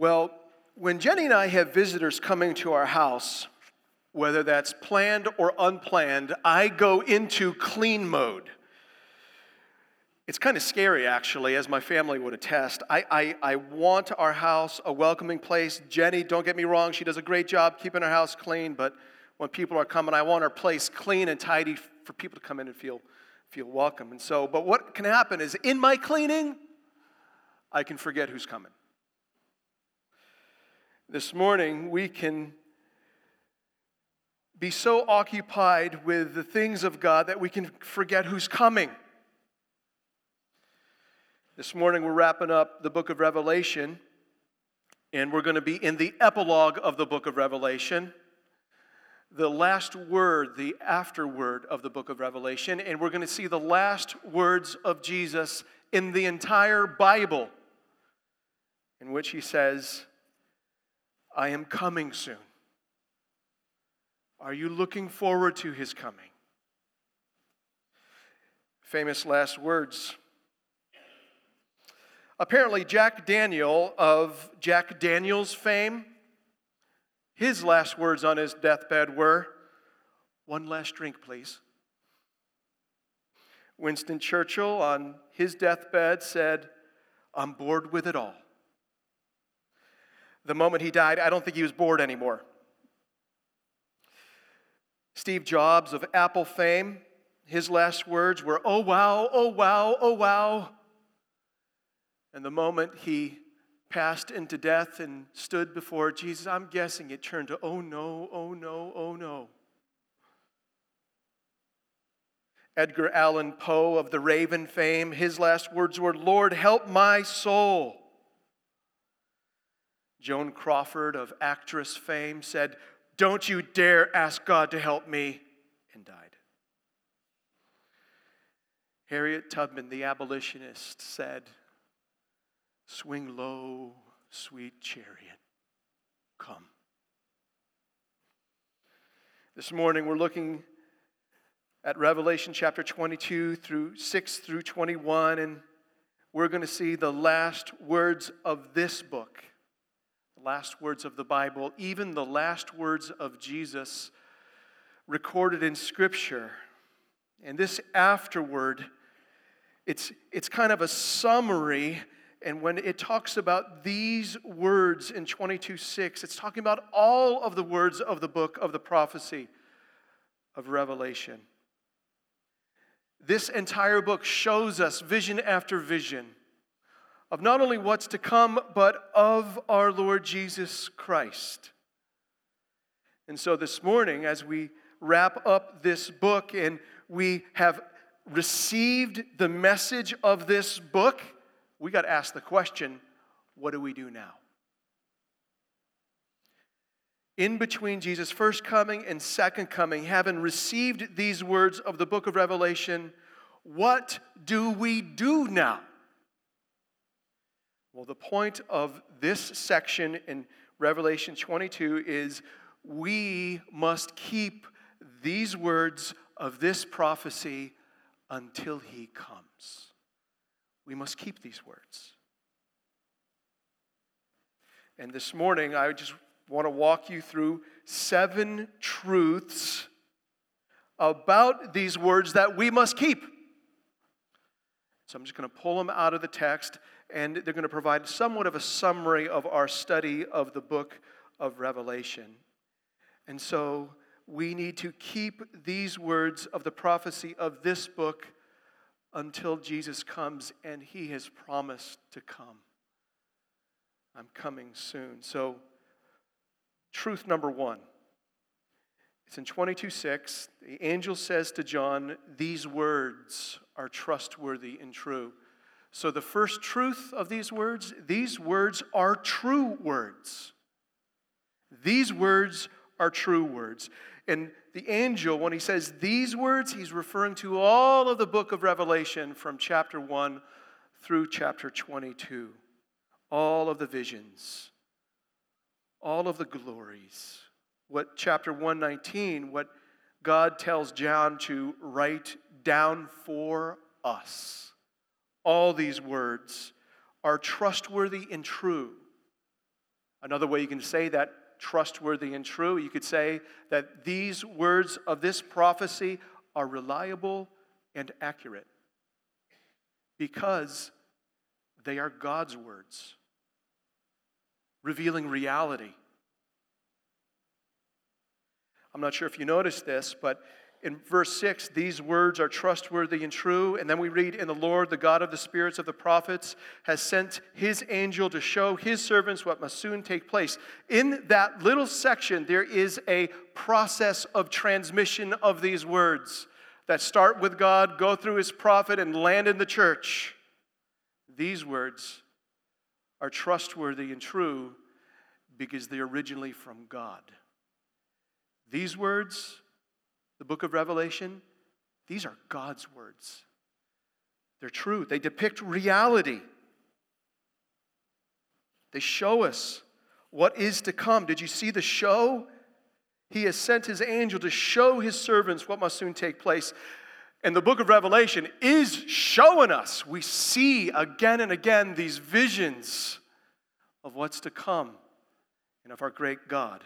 Well, when Jenny and I have visitors coming to our house, whether that's planned or unplanned, I go into clean mode. It's kind of scary, actually, as my family would attest. I, I, I want our house a welcoming place. Jenny, don't get me wrong, she does a great job keeping our house clean, but when people are coming, I want our place clean and tidy for people to come in and feel, feel welcome. And so, but what can happen is in my cleaning, I can forget who's coming. This morning, we can be so occupied with the things of God that we can forget who's coming. This morning, we're wrapping up the book of Revelation, and we're going to be in the epilogue of the book of Revelation, the last word, the afterword of the book of Revelation, and we're going to see the last words of Jesus in the entire Bible, in which he says, I am coming soon. Are you looking forward to his coming? Famous last words. Apparently, Jack Daniel of Jack Daniels fame, his last words on his deathbed were, One last drink, please. Winston Churchill on his deathbed said, I'm bored with it all the moment he died, I don't think he was bored anymore. Steve Jobs of Apple fame, his last words were, Oh wow, oh wow, oh wow. And the moment he passed into death and stood before Jesus, I'm guessing it turned to, Oh no, oh no, oh no. Edgar Allan Poe of the Raven fame, his last words were, Lord, help my soul. Joan Crawford of actress fame said, Don't you dare ask God to help me, and died. Harriet Tubman, the abolitionist, said, Swing low, sweet chariot, come. This morning we're looking at Revelation chapter 22 through 6 through 21, and we're going to see the last words of this book last words of the Bible, even the last words of Jesus recorded in Scripture. And this afterward, it's, it's kind of a summary. And when it talks about these words in 22 6, it's talking about all of the words of the book of the prophecy of Revelation. This entire book shows us vision after vision of not only what's to come, but of our Lord Jesus Christ. And so this morning, as we wrap up this book and we have received the message of this book, we got to ask the question what do we do now? In between Jesus' first coming and second coming, having received these words of the book of Revelation, what do we do now? Well, the point of this section in Revelation 22 is we must keep these words of this prophecy until he comes. We must keep these words. And this morning, I just want to walk you through seven truths about these words that we must keep. So I'm just going to pull them out of the text and they're going to provide somewhat of a summary of our study of the book of Revelation. And so we need to keep these words of the prophecy of this book until Jesus comes, and he has promised to come. I'm coming soon. So, truth number one. It's in 22 6. The angel says to John, These words are trustworthy and true. So, the first truth of these words these words are true words. These words are true words. And the angel, when he says these words, he's referring to all of the book of Revelation from chapter 1 through chapter 22. All of the visions, all of the glories. What chapter 119, what God tells John to write down for us all these words are trustworthy and true. Another way you can say that trustworthy and true, you could say that these words of this prophecy are reliable and accurate because they are God's words, revealing reality. I'm not sure if you noticed this, but in verse 6, these words are trustworthy and true. And then we read, In the Lord, the God of the spirits of the prophets, has sent his angel to show his servants what must soon take place. In that little section, there is a process of transmission of these words that start with God, go through his prophet, and land in the church. These words are trustworthy and true because they're originally from God. These words the book of Revelation, these are God's words. They're true, they depict reality. They show us what is to come. Did you see the show? He has sent his angel to show his servants what must soon take place. And the book of Revelation is showing us. We see again and again these visions of what's to come and of our great God.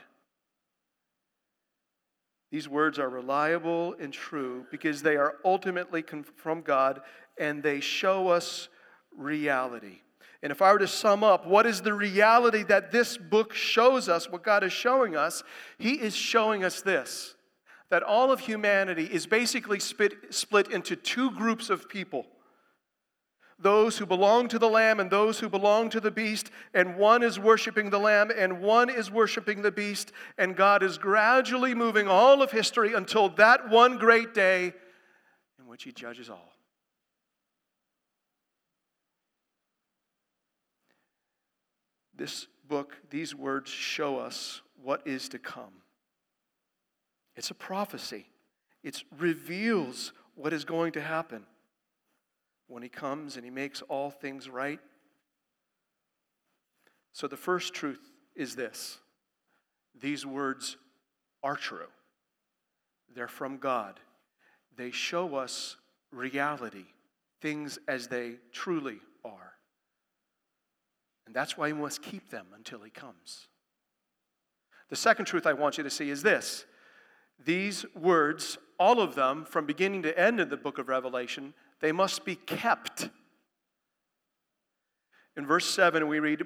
These words are reliable and true because they are ultimately from God and they show us reality. And if I were to sum up, what is the reality that this book shows us, what God is showing us? He is showing us this that all of humanity is basically split, split into two groups of people those who belong to the Lamb and those who belong to the beast, and one is worshiping the Lamb and one is worshiping the beast, and God is gradually moving all of history until that one great day in which He judges all. This book, these words show us what is to come. It's a prophecy, it reveals what is going to happen when he comes and he makes all things right. So, the first truth is this these words are true, they're from God. They show us reality, things as they truly are. And that's why we must keep them until he comes. The second truth I want you to see is this these words, all of them, from beginning to end in the book of Revelation, they must be kept. In verse 7, we read,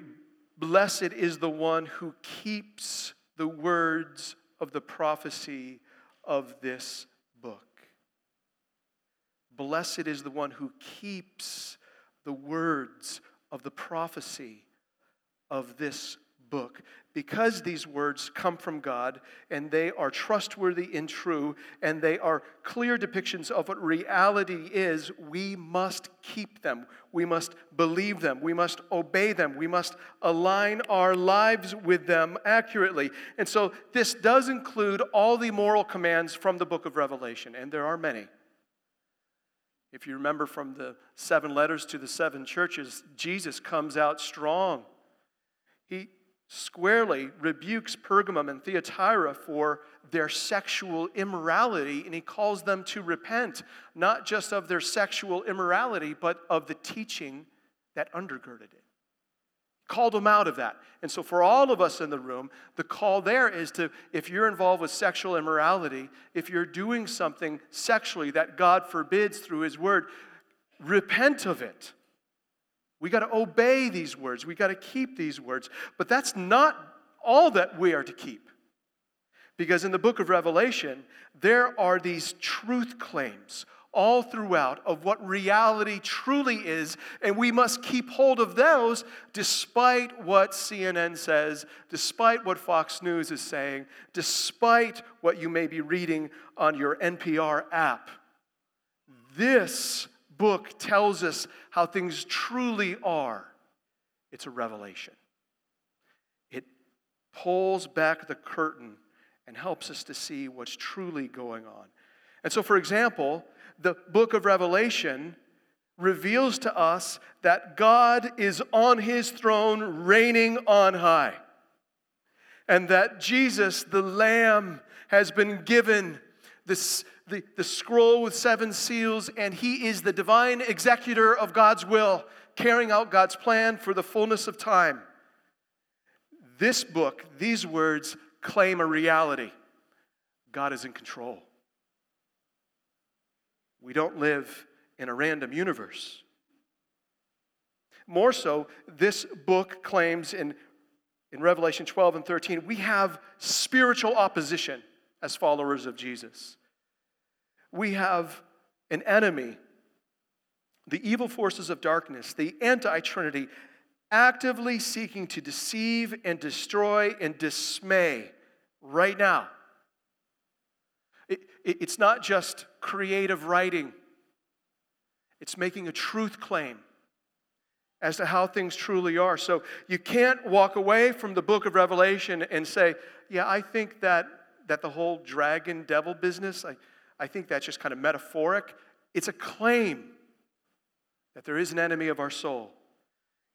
Blessed is the one who keeps the words of the prophecy of this book. Blessed is the one who keeps the words of the prophecy of this book because these words come from God and they are trustworthy and true and they are clear depictions of what reality is, we must keep them. We must believe them. We must obey them. We must align our lives with them accurately. And so this does include all the moral commands from the book of Revelation, and there are many. If you remember from the seven letters to the seven churches, Jesus comes out strong. He, squarely rebukes Pergamum and Thyatira for their sexual immorality, and he calls them to repent, not just of their sexual immorality, but of the teaching that undergirded it. Called them out of that. And so, for all of us in the room, the call there is to, if you're involved with sexual immorality, if you're doing something sexually that God forbids through His Word, repent of it. We got to obey these words. We got to keep these words. But that's not all that we are to keep. Because in the book of Revelation, there are these truth claims all throughout of what reality truly is, and we must keep hold of those despite what CNN says, despite what Fox News is saying, despite what you may be reading on your NPR app. This book tells us how things truly are, it's a revelation. It pulls back the curtain and helps us to see what's truly going on. And so, for example, the book of Revelation reveals to us that God is on his throne, reigning on high, and that Jesus, the Lamb, has been given this the, the scroll with seven seals, and he is the divine executor of God's will, carrying out God's plan for the fullness of time. this book, these words claim a reality God is in control. We don't live in a random universe. More so, this book claims in, in Revelation 12 and 13, we have spiritual opposition as followers of Jesus. We have an enemy, the evil forces of darkness, the anti Trinity, actively seeking to deceive and destroy and dismay right now. It, it, it's not just creative writing, it's making a truth claim as to how things truly are. So you can't walk away from the book of Revelation and say, yeah, I think that, that the whole dragon devil business, I, I think that's just kind of metaphoric. It's a claim that there is an enemy of our soul.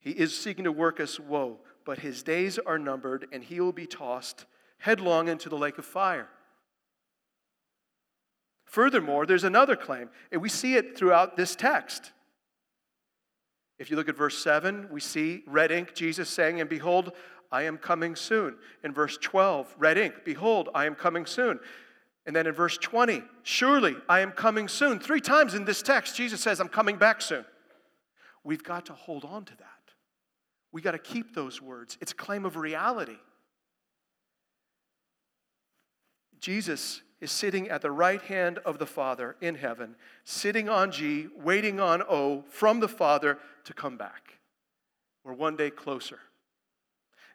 He is seeking to work us woe, but his days are numbered and he will be tossed headlong into the lake of fire. Furthermore, there's another claim, and we see it throughout this text. If you look at verse 7, we see red ink, Jesus saying, And behold, I am coming soon. In verse 12, red ink, Behold, I am coming soon. And then in verse 20, Surely I am coming soon. Three times in this text, Jesus says, I'm coming back soon. We've got to hold on to that. We got to keep those words. It's a claim of reality. Jesus is sitting at the right hand of the Father in heaven, sitting on G, waiting on O from the Father to come back. We're one day closer.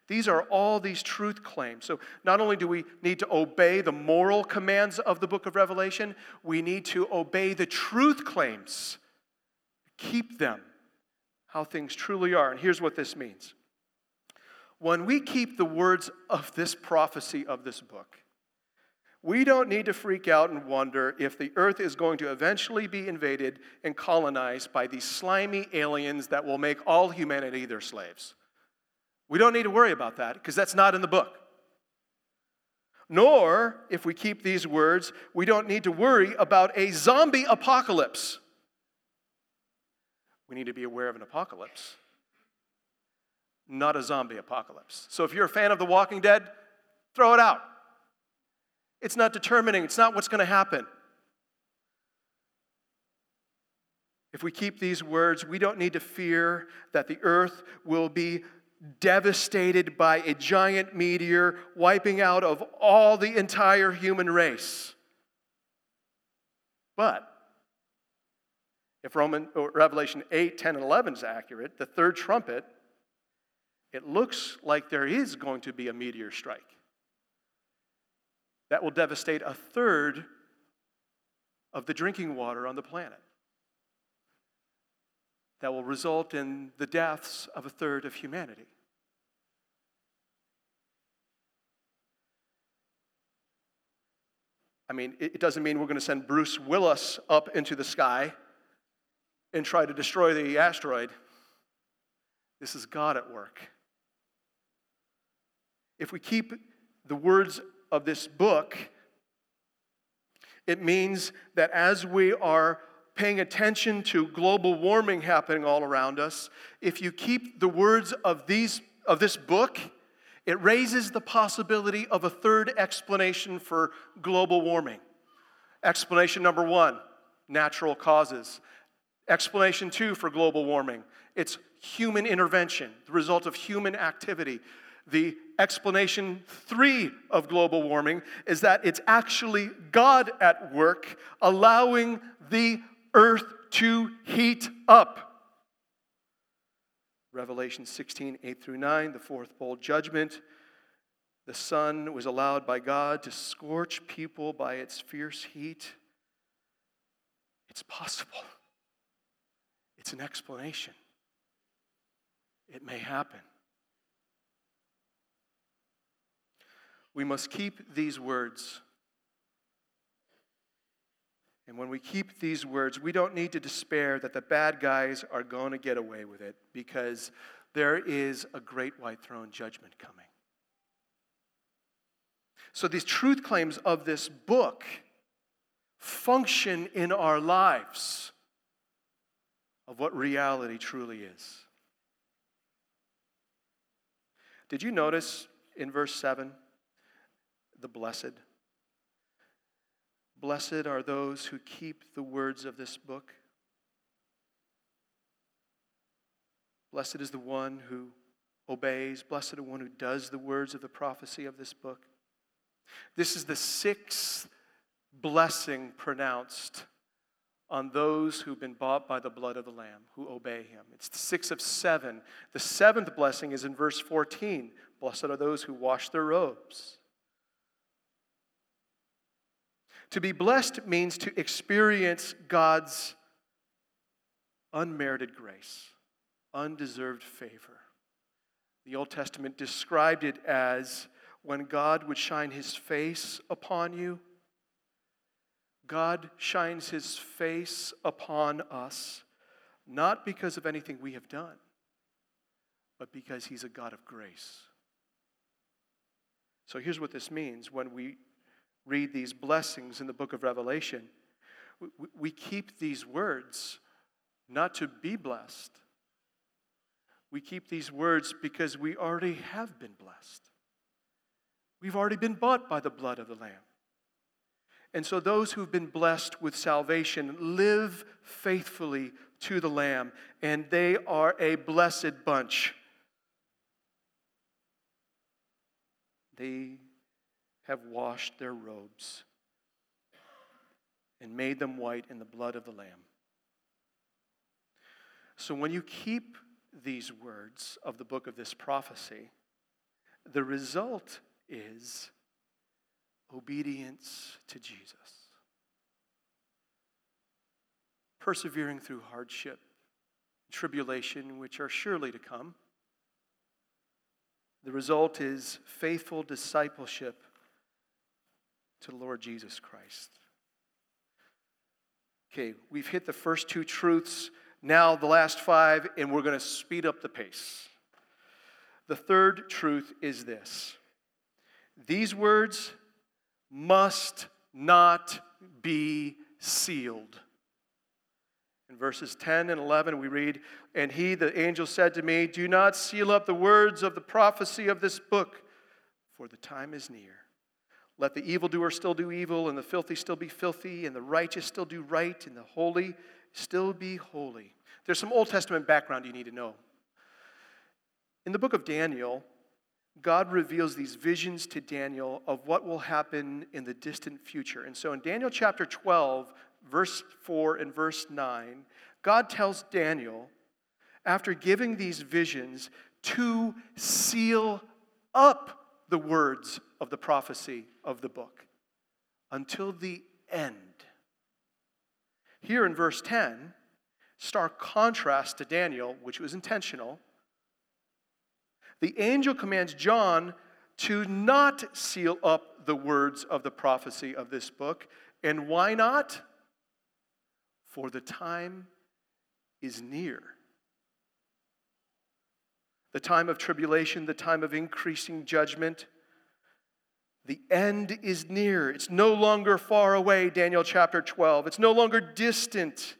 These are all these truth claims. So, not only do we need to obey the moral commands of the book of Revelation, we need to obey the truth claims, keep them how things truly are. And here's what this means when we keep the words of this prophecy of this book, we don't need to freak out and wonder if the earth is going to eventually be invaded and colonized by these slimy aliens that will make all humanity their slaves. We don't need to worry about that because that's not in the book. Nor, if we keep these words, we don't need to worry about a zombie apocalypse. We need to be aware of an apocalypse, not a zombie apocalypse. So if you're a fan of The Walking Dead, throw it out. It's not determining, it's not what's going to happen. If we keep these words, we don't need to fear that the earth will be devastated by a giant meteor wiping out of all the entire human race. But if Roman, Revelation 8, 10, and 11 is accurate, the third trumpet, it looks like there is going to be a meteor strike that will devastate a third of the drinking water on the planet. That will result in the deaths of a third of humanity. I mean, it doesn't mean we're going to send Bruce Willis up into the sky and try to destroy the asteroid. This is God at work. If we keep the words of this book, it means that as we are paying attention to global warming happening all around us, if you keep the words of, these, of this book, it raises the possibility of a third explanation for global warming. Explanation number one natural causes. Explanation two for global warming it's human intervention, the result of human activity. The explanation three of global warming is that it's actually God at work allowing the earth to heat up. Revelation 16, 8 through 9, the fourth bowl judgment. The sun was allowed by God to scorch people by its fierce heat. It's possible. It's an explanation. It may happen. We must keep these words. And when we keep these words, we don't need to despair that the bad guys are going to get away with it because there is a great white throne judgment coming. So, these truth claims of this book function in our lives of what reality truly is. Did you notice in verse 7, the blessed. Blessed are those who keep the words of this book. Blessed is the one who obeys. Blessed is the one who does the words of the prophecy of this book. This is the sixth blessing pronounced on those who've been bought by the blood of the Lamb, who obey him. It's the six of seven. The seventh blessing is in verse 14 Blessed are those who wash their robes. To be blessed means to experience God's unmerited grace, undeserved favor. The Old Testament described it as when God would shine his face upon you. God shines his face upon us, not because of anything we have done, but because he's a God of grace. So here's what this means when we read these blessings in the book of Revelation. We keep these words not to be blessed. We keep these words because we already have been blessed. We've already been bought by the blood of the Lamb. And so those who've been blessed with salvation live faithfully to the Lamb, and they are a blessed bunch. They have washed their robes and made them white in the blood of the Lamb. So when you keep these words of the book of this prophecy, the result is obedience to Jesus. Persevering through hardship, tribulation, which are surely to come. The result is faithful discipleship to the Lord Jesus Christ. Okay, we've hit the first two truths, now the last five, and we're going to speed up the pace. The third truth is this these words must not be sealed. In verses 10 and 11, we read, And he, the angel, said to me, Do not seal up the words of the prophecy of this book, for the time is near. Let the evildoer still do evil, and the filthy still be filthy, and the righteous still do right, and the holy still be holy. There's some Old Testament background you need to know. In the book of Daniel, God reveals these visions to Daniel of what will happen in the distant future. And so in Daniel chapter 12, verse 4 and verse 9, God tells Daniel, after giving these visions, to seal up the words of the prophecy of the book until the end. Here in verse 10, stark contrast to Daniel, which was intentional, the angel commands John to not seal up the words of the prophecy of this book. And why not? For the time is near the time of tribulation, the time of increasing judgment. The end is near. It's no longer far away, Daniel chapter 12. It's no longer distant,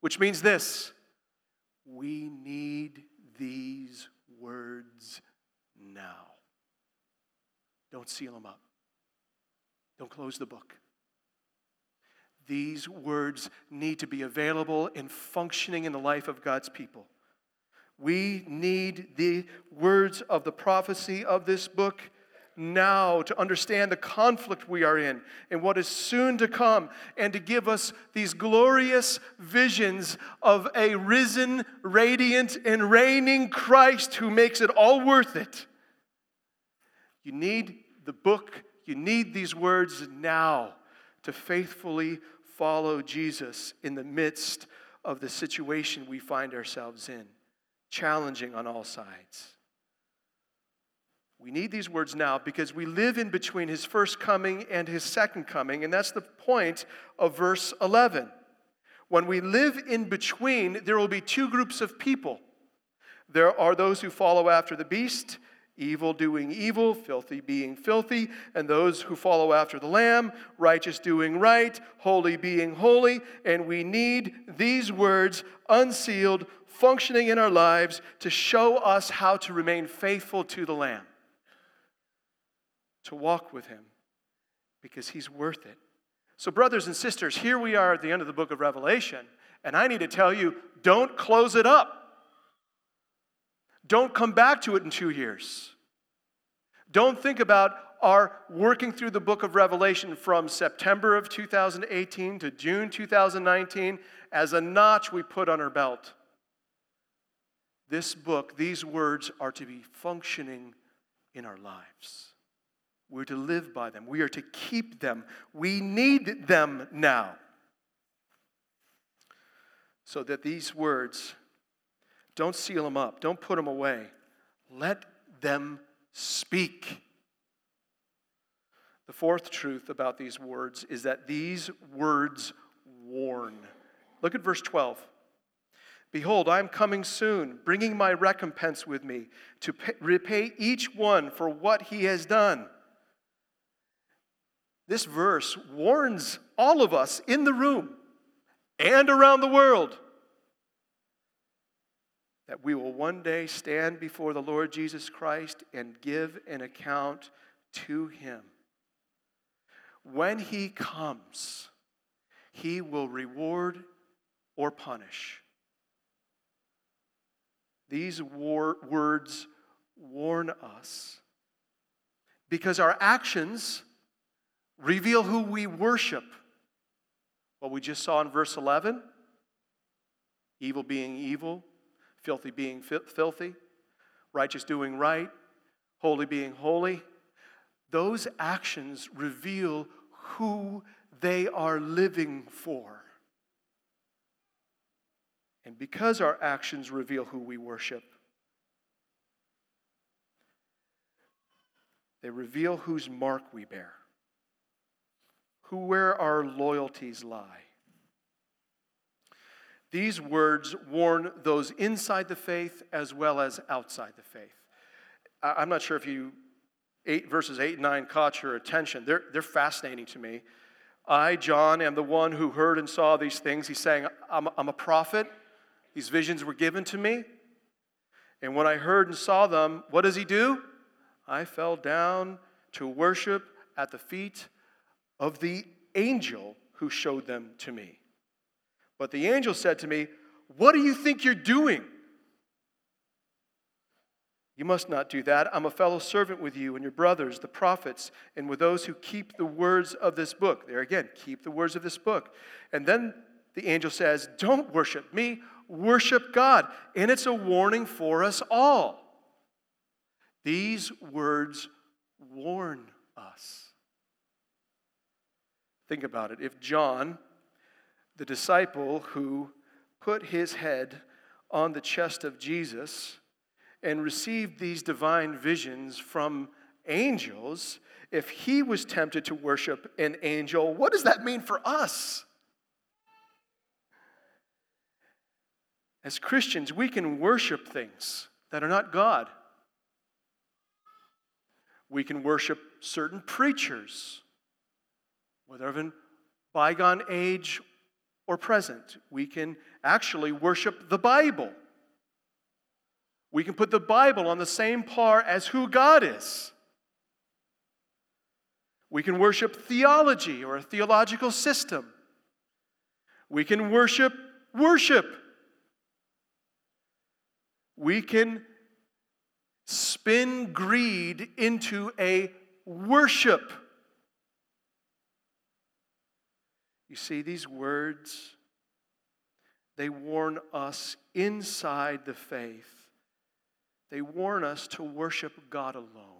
which means this we need these words now. Don't seal them up, don't close the book. These words need to be available and functioning in the life of God's people. We need the words of the prophecy of this book now to understand the conflict we are in and what is soon to come, and to give us these glorious visions of a risen, radiant, and reigning Christ who makes it all worth it. You need the book, you need these words now to faithfully follow Jesus in the midst of the situation we find ourselves in challenging on all sides. We need these words now because we live in between his first coming and his second coming, and that's the point of verse 11. When we live in between, there will be two groups of people. There are those who follow after the beast, evil doing evil, filthy being filthy, and those who follow after the Lamb, righteous doing right, holy being holy. And we need these words unsealed functioning in our lives to show us how to remain faithful to the Lamb. To walk with him because he's worth it. So, brothers and sisters, here we are at the end of the book of Revelation, and I need to tell you don't close it up. Don't come back to it in two years. Don't think about our working through the book of Revelation from September of 2018 to June 2019 as a notch we put on our belt. This book, these words are to be functioning in our lives. We're to live by them. We are to keep them. We need them now. So that these words, don't seal them up, don't put them away. Let them speak. The fourth truth about these words is that these words warn. Look at verse 12. Behold, I am coming soon, bringing my recompense with me to pay, repay each one for what he has done. This verse warns all of us in the room and around the world that we will one day stand before the Lord Jesus Christ and give an account to him. When he comes, he will reward or punish. These war- words warn us because our actions reveal who we worship. What we just saw in verse 11 evil being evil, filthy being fi- filthy, righteous doing right, holy being holy. Those actions reveal who they are living for. And because our actions reveal who we worship, they reveal whose mark we bear, who where our loyalties lie. These words warn those inside the faith as well as outside the faith. I'm not sure if you eight verses 8 and 9 caught your attention. They're, they're fascinating to me. I, John, am the one who heard and saw these things. He's saying, I'm, I'm a prophet. These visions were given to me. And when I heard and saw them, what does he do? I fell down to worship at the feet of the angel who showed them to me. But the angel said to me, What do you think you're doing? You must not do that. I'm a fellow servant with you and your brothers, the prophets, and with those who keep the words of this book. There again, keep the words of this book. And then the angel says, Don't worship me, worship God. And it's a warning for us all. These words warn us. Think about it. If John, the disciple who put his head on the chest of Jesus and received these divine visions from angels, if he was tempted to worship an angel, what does that mean for us? As Christians, we can worship things that are not God. We can worship certain preachers, whether of an bygone age or present. We can actually worship the Bible. We can put the Bible on the same par as who God is. We can worship theology or a theological system. We can worship worship we can spin greed into a worship. You see, these words, they warn us inside the faith. They warn us to worship God alone.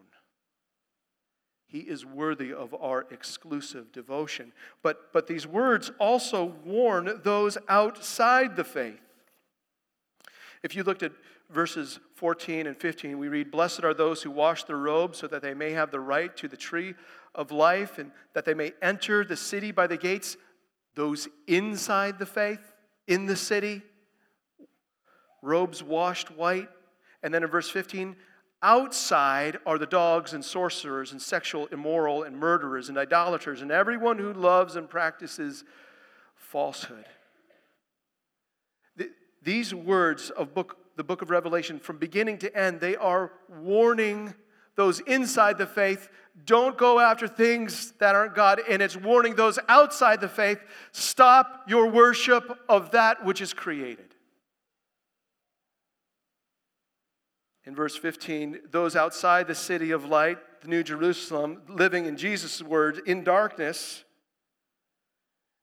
He is worthy of our exclusive devotion. But, but these words also warn those outside the faith. If you looked at verses 14 and 15, we read, Blessed are those who wash their robes so that they may have the right to the tree of life and that they may enter the city by the gates. Those inside the faith, in the city, robes washed white. And then in verse 15, outside are the dogs and sorcerers and sexual immoral and murderers and idolaters and everyone who loves and practices falsehood. These words of book the book of Revelation, from beginning to end, they are warning those inside the faith don't go after things that aren't God. And it's warning those outside the faith stop your worship of that which is created. In verse 15, those outside the city of light, the New Jerusalem, living in Jesus' word in darkness,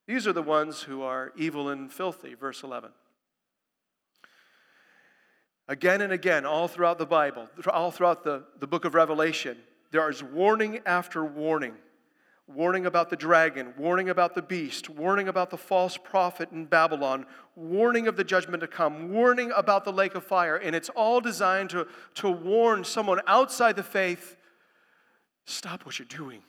these are the ones who are evil and filthy. Verse 11. Again and again, all throughout the Bible, all throughout the, the book of Revelation, there is warning after warning warning about the dragon, warning about the beast, warning about the false prophet in Babylon, warning of the judgment to come, warning about the lake of fire. And it's all designed to, to warn someone outside the faith stop what you're doing.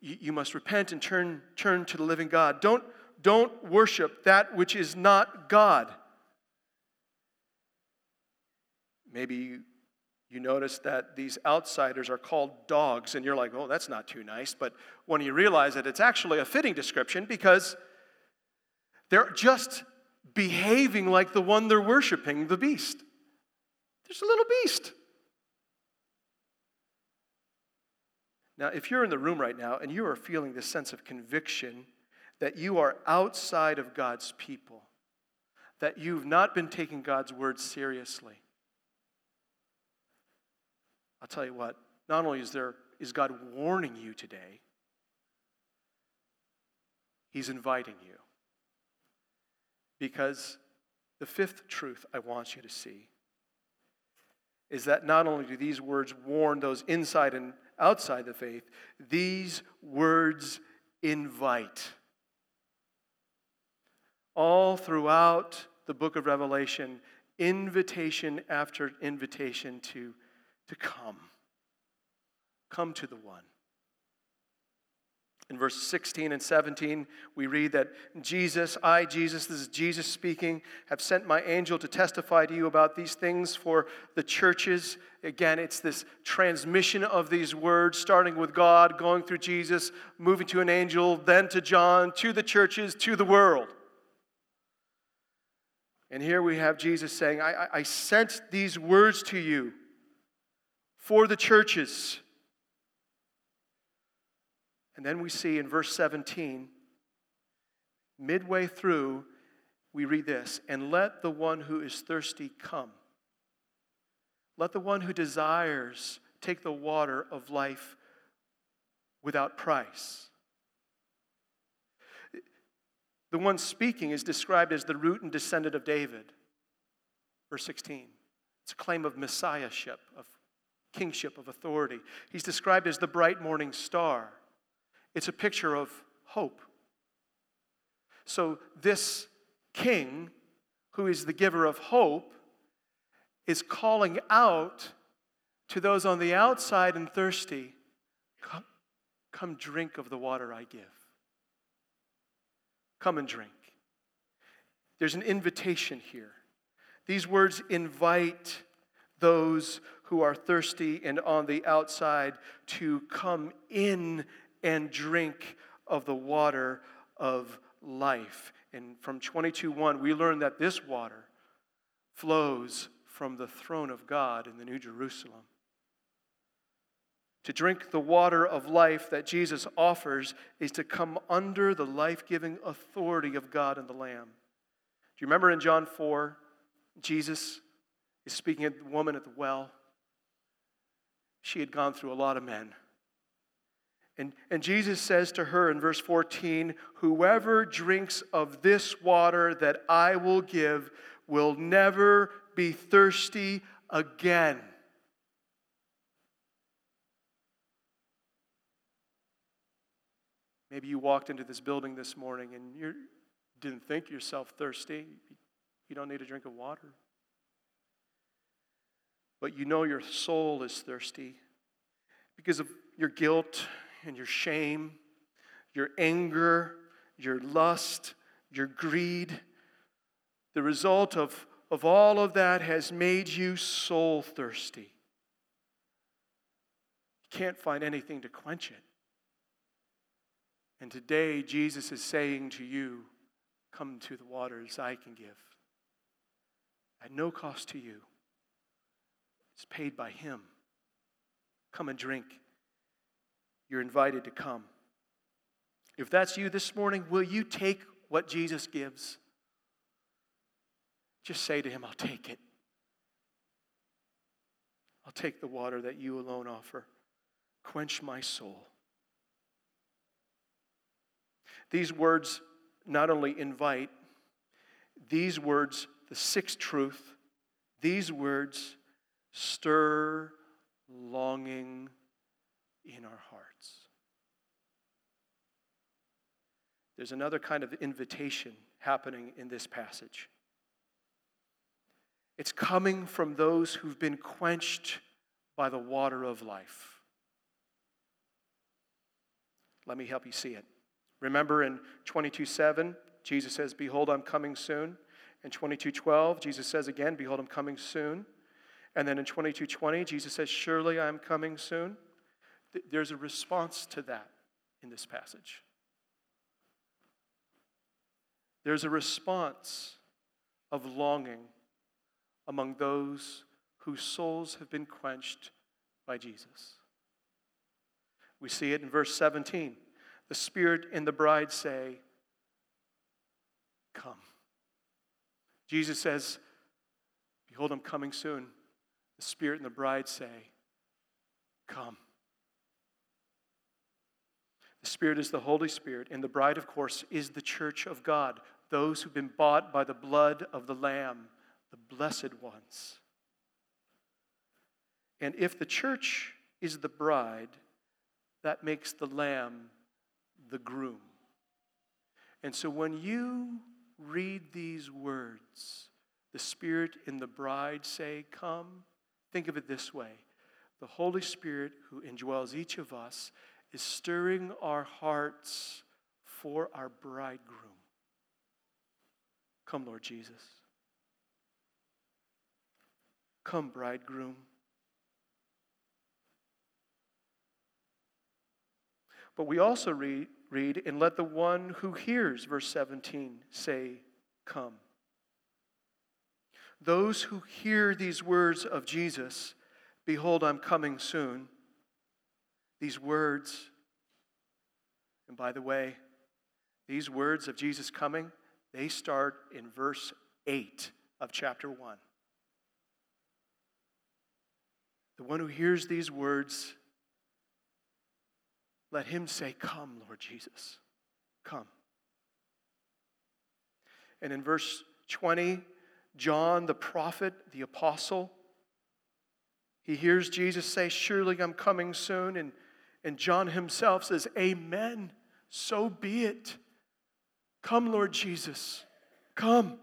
You, must repent and turn, turn to the living God. Don't, don't worship that which is not God. Maybe you notice that these outsiders are called dogs, and you're like, oh, that's not too nice. But when you realize that it's actually a fitting description because they're just behaving like the one they're worshiping, the beast. There's a little beast. Now, if you're in the room right now and you are feeling this sense of conviction that you are outside of God's people, that you've not been taking God's word seriously, I'll tell you what, not only is there is God warning you today, He's inviting you. Because the fifth truth I want you to see is that not only do these words warn those inside and outside the faith, these words invite. All throughout the book of Revelation, invitation after invitation to to come. Come to the one. In verse 16 and 17, we read that Jesus, I, Jesus, this is Jesus speaking, have sent my angel to testify to you about these things for the churches. Again, it's this transmission of these words, starting with God, going through Jesus, moving to an angel, then to John, to the churches, to the world. And here we have Jesus saying, I, I sent these words to you for the churches. And then we see in verse 17, midway through, we read this and let the one who is thirsty come. Let the one who desires take the water of life without price. The one speaking is described as the root and descendant of David. Verse 16. It's a claim of messiahship, of kingship, of authority. He's described as the bright morning star. It's a picture of hope. So, this king, who is the giver of hope, is calling out to those on the outside and thirsty come, come drink of the water I give. Come and drink. There's an invitation here. These words invite those who are thirsty and on the outside to come in and drink of the water of life. And from 22:1 we learn that this water flows from the throne of God in the New Jerusalem. To drink the water of life that Jesus offers is to come under the life giving authority of God and the Lamb. Do you remember in John 4, Jesus is speaking of the woman at the well? She had gone through a lot of men. And, and Jesus says to her in verse 14, Whoever drinks of this water that I will give will never be thirsty again. Maybe you walked into this building this morning and you didn't think yourself thirsty. You don't need a drink of water but you know your soul is thirsty because of your guilt and your shame, your anger, your lust, your greed. The result of, of all of that has made you soul thirsty. You can't find anything to quench it. And today, Jesus is saying to you, Come to the waters I can give at no cost to you. It's paid by Him. come and drink. You're invited to come. If that's you this morning, will you take what Jesus gives? Just say to him, I'll take it. I'll take the water that you alone offer. Quench my soul. These words not only invite, these words, the sixth truth, these words stir longing in our hearts. There's another kind of invitation happening in this passage. It's coming from those who've been quenched by the water of life. Let me help you see it. Remember in 22 7, Jesus says, Behold, I'm coming soon. In 22:12, Jesus says again, Behold, I'm coming soon. And then in 22:20, Jesus says, Surely I'm coming soon. There's a response to that in this passage. There's a response of longing among those whose souls have been quenched by Jesus. We see it in verse 17. The Spirit and the bride say, Come. Jesus says, Behold, I'm coming soon. The Spirit and the bride say, Come. The Spirit is the Holy Spirit, and the bride, of course, is the church of God, those who've been bought by the blood of the Lamb, the blessed ones. And if the church is the bride, that makes the Lamb the groom. And so when you read these words, the Spirit and the bride say, Come. Think of it this way the Holy Spirit, who indwells each of us, is stirring our hearts for our bridegroom. Come, Lord Jesus. Come, bridegroom. But we also read, read, and let the one who hears, verse 17, say, Come. Those who hear these words of Jesus, Behold, I'm coming soon, these words, and by the way, these words of Jesus coming, they start in verse 8 of chapter 1. The one who hears these words let him say, Come, Lord Jesus, come. And in verse 20, John, the prophet, the apostle, he hears Jesus say, Surely I'm coming soon. And, and John himself says, Amen. So be it. Come, Lord Jesus. Come.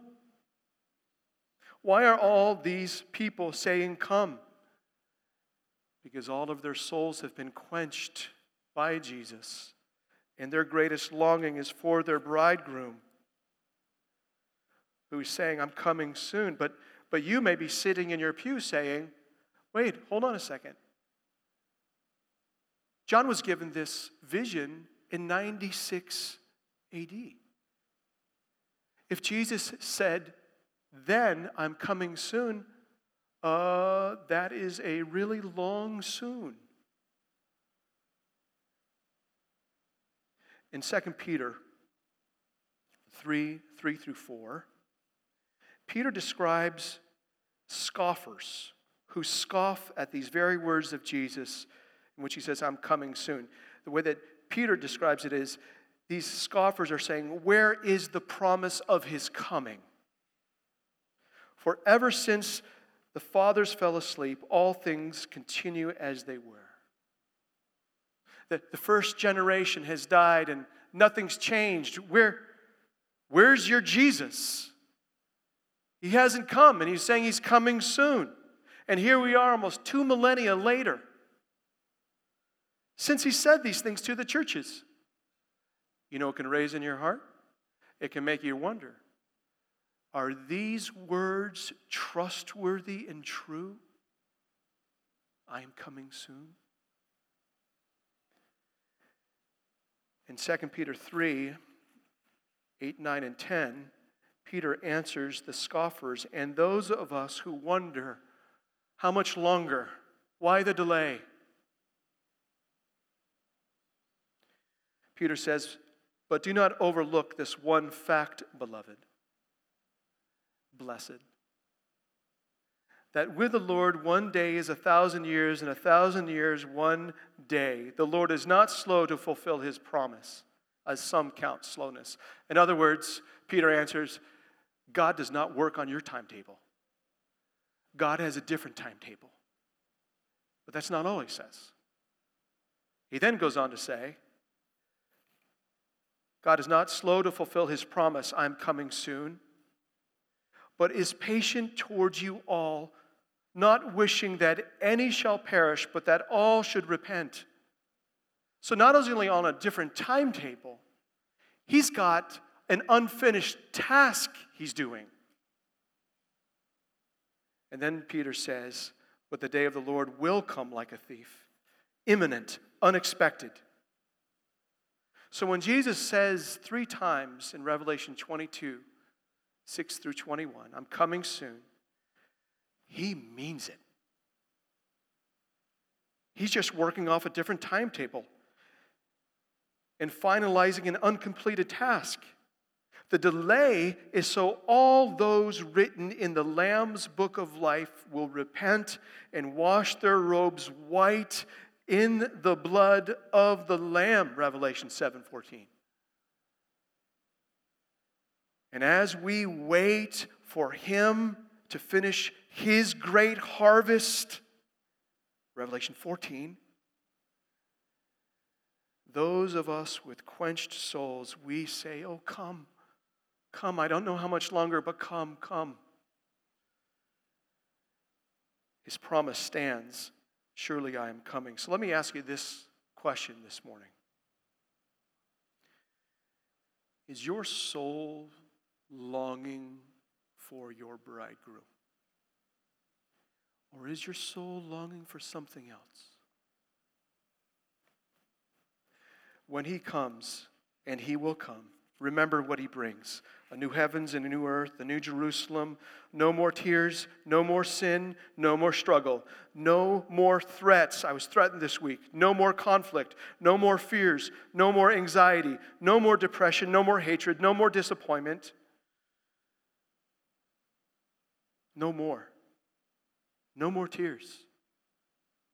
Why are all these people saying, Come? Because all of their souls have been quenched by Jesus, and their greatest longing is for their bridegroom who's saying, I'm coming soon. But, but you may be sitting in your pew saying, Wait, hold on a second. John was given this vision in 96 AD. If Jesus said, Then I'm coming soon, uh, that is a really long soon. In 2 Peter 3 3 through 4, Peter describes scoffers who scoff at these very words of Jesus, in which he says, I'm coming soon. The way that Peter describes it is these scoffers are saying, Where is the promise of his coming? For ever since the fathers fell asleep, all things continue as they were that the first generation has died and nothing's changed. Where, where's your Jesus? He hasn't come, and he's saying he's coming soon. And here we are almost two millennia later. Since he said these things to the churches, you know it can raise in your heart? It can make you wonder are these words trustworthy and true? I am coming soon. In 2 Peter 3 8, 9, and 10, Peter answers the scoffers and those of us who wonder how much longer? Why the delay? Peter says, But do not overlook this one fact, beloved, blessed, that with the Lord one day is a thousand years, and a thousand years one day. The Lord is not slow to fulfill his promise, as some count slowness. In other words, Peter answers, God does not work on your timetable. God has a different timetable. But that's not all he says. He then goes on to say, God is not slow to fulfill his promise, I'm coming soon, but is patient towards you all, not wishing that any shall perish, but that all should repent. So, not only on a different timetable, he's got an unfinished task he's doing. And then Peter says, But the day of the Lord will come like a thief, imminent, unexpected. So when Jesus says three times in Revelation 22, 6 through 21, I'm coming soon, he means it. He's just working off a different timetable and finalizing an uncompleted task. The delay is so all those written in the Lamb's book of life will repent and wash their robes white in the blood of the Lamb, Revelation 7:14. And as we wait for him to finish his great harvest, Revelation 14, those of us with quenched souls, we say, Oh, come. Come, I don't know how much longer, but come, come. His promise stands. Surely I am coming. So let me ask you this question this morning Is your soul longing for your bridegroom? Or is your soul longing for something else? When he comes, and he will come, remember what he brings a new heavens and a new earth, a new Jerusalem, no more tears, no more sin, no more struggle, no more threats. I was threatened this week. No more conflict, no more fears, no more anxiety, no more depression, no more hatred, no more disappointment. No more. No more tears.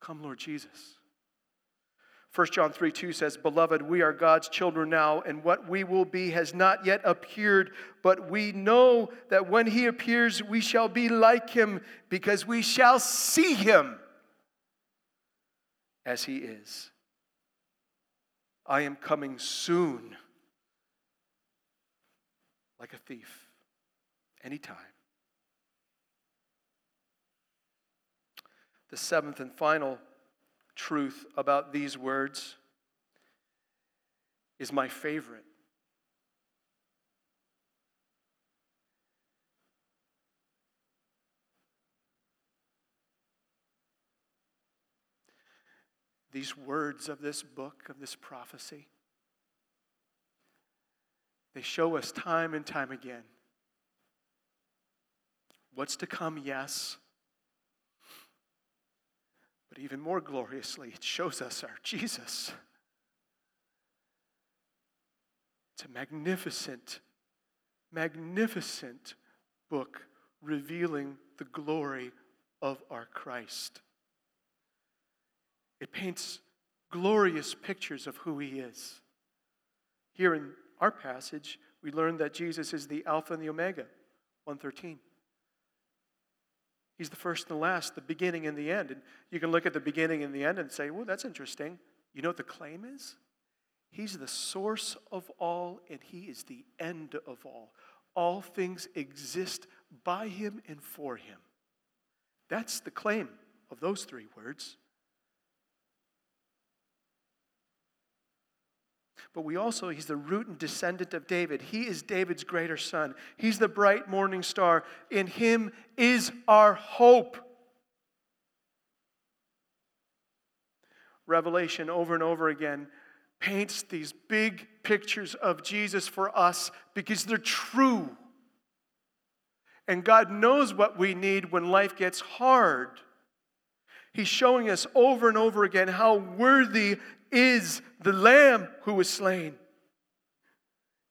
Come, Lord Jesus. 1 John 3 2 says, Beloved, we are God's children now, and what we will be has not yet appeared, but we know that when he appears, we shall be like him, because we shall see him as he is. I am coming soon, like a thief, anytime. The seventh and final truth about these words is my favorite. These words of this book, of this prophecy, they show us time and time again what's to come, yes. But even more gloriously, it shows us our Jesus. It's a magnificent, magnificent book revealing the glory of our Christ. It paints glorious pictures of who he is. Here in our passage, we learn that Jesus is the Alpha and the Omega, 113. He's the first and the last, the beginning and the end. And you can look at the beginning and the end and say, well, that's interesting. You know what the claim is? He's the source of all, and He is the end of all. All things exist by Him and for Him. That's the claim of those three words. But we also, he's the root and descendant of David. He is David's greater son. He's the bright morning star. In him is our hope. Revelation over and over again paints these big pictures of Jesus for us because they're true. And God knows what we need when life gets hard. He's showing us over and over again how worthy is the Lamb who was slain.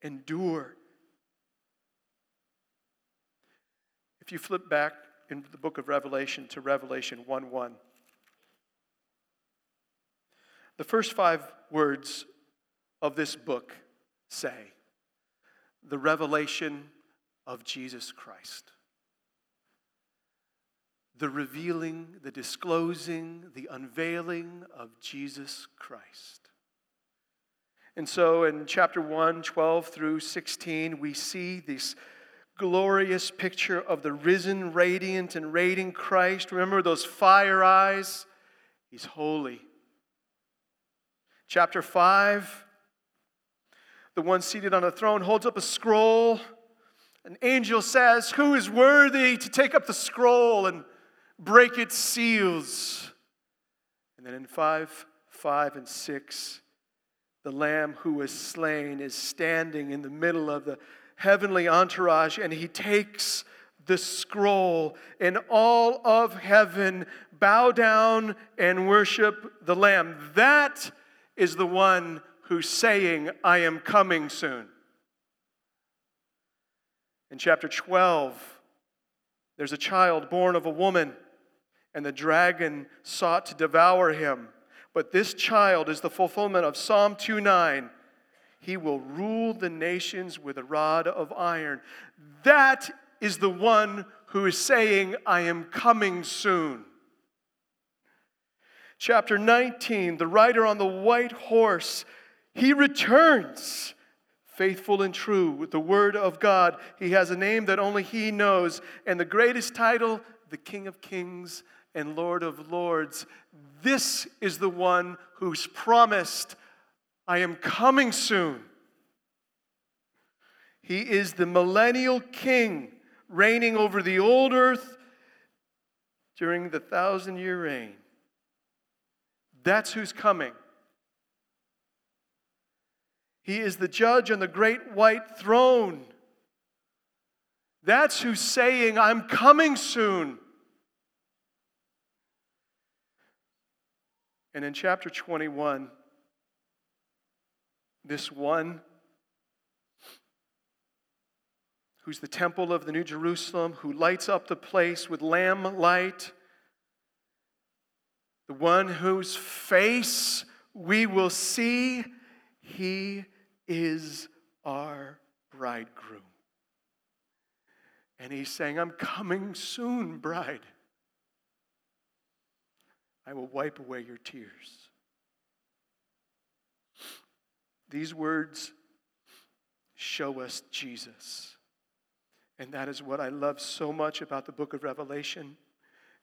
Endure. If you flip back in the book of Revelation to Revelation 1 1, the first five words of this book say, The revelation of Jesus Christ. The revealing, the disclosing, the unveiling of Jesus Christ. And so in chapter 1, 12 through 16, we see this glorious picture of the risen, radiant, and radiant Christ. Remember those fire eyes? He's holy. Chapter 5, the one seated on a throne holds up a scroll. An angel says, Who is worthy to take up the scroll and break its seals? And then in 5, 5, and 6, the Lamb who was slain is standing in the middle of the heavenly entourage and he takes the scroll, and all of heaven bow down and worship the Lamb. That is the one who's saying, I am coming soon. In chapter 12, there's a child born of a woman, and the dragon sought to devour him. But this child is the fulfillment of Psalm 2:9. He will rule the nations with a rod of iron. That is the one who is saying, I am coming soon. Chapter 19, the rider on the white horse, he returns faithful and true with the word of God. He has a name that only he knows, and the greatest title, the King of Kings and Lord of Lords. This is the one who's promised, I am coming soon. He is the millennial king reigning over the old earth during the thousand year reign. That's who's coming. He is the judge on the great white throne. That's who's saying, I'm coming soon. And in chapter 21, this one who's the temple of the New Jerusalem, who lights up the place with lamb light, the one whose face we will see, he is our bridegroom. And he's saying, I'm coming soon, bride. I will wipe away your tears. These words show us Jesus. And that is what I love so much about the book of Revelation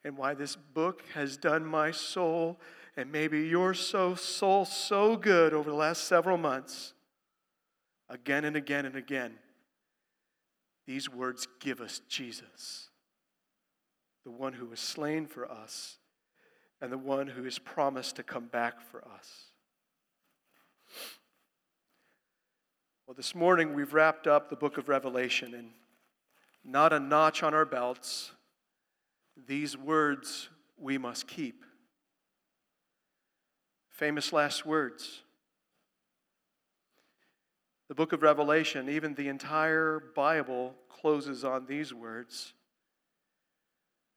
and why this book has done my soul and maybe your soul so good over the last several months. Again and again and again, these words give us Jesus, the one who was slain for us and the one who is promised to come back for us. Well, this morning we've wrapped up the book of Revelation, and not a notch on our belts, these words we must keep. Famous last words. The book of Revelation, even the entire Bible, closes on these words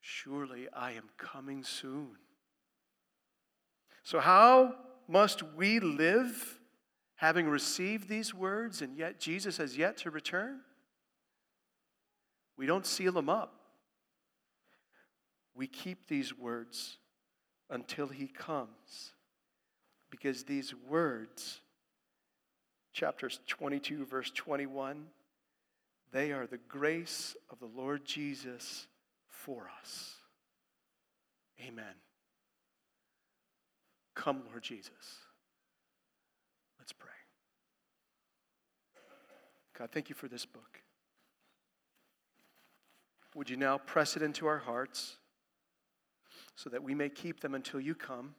Surely I am coming soon. So, how must we live having received these words and yet Jesus has yet to return? We don't seal them up. We keep these words until he comes. Because these words, chapters 22, verse 21, they are the grace of the Lord Jesus for us. Amen. Come, Lord Jesus. Let's pray. God, thank you for this book. Would you now press it into our hearts so that we may keep them until you come?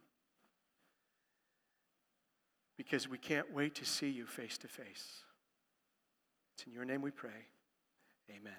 Because we can't wait to see you face to face. It's in your name we pray. Amen.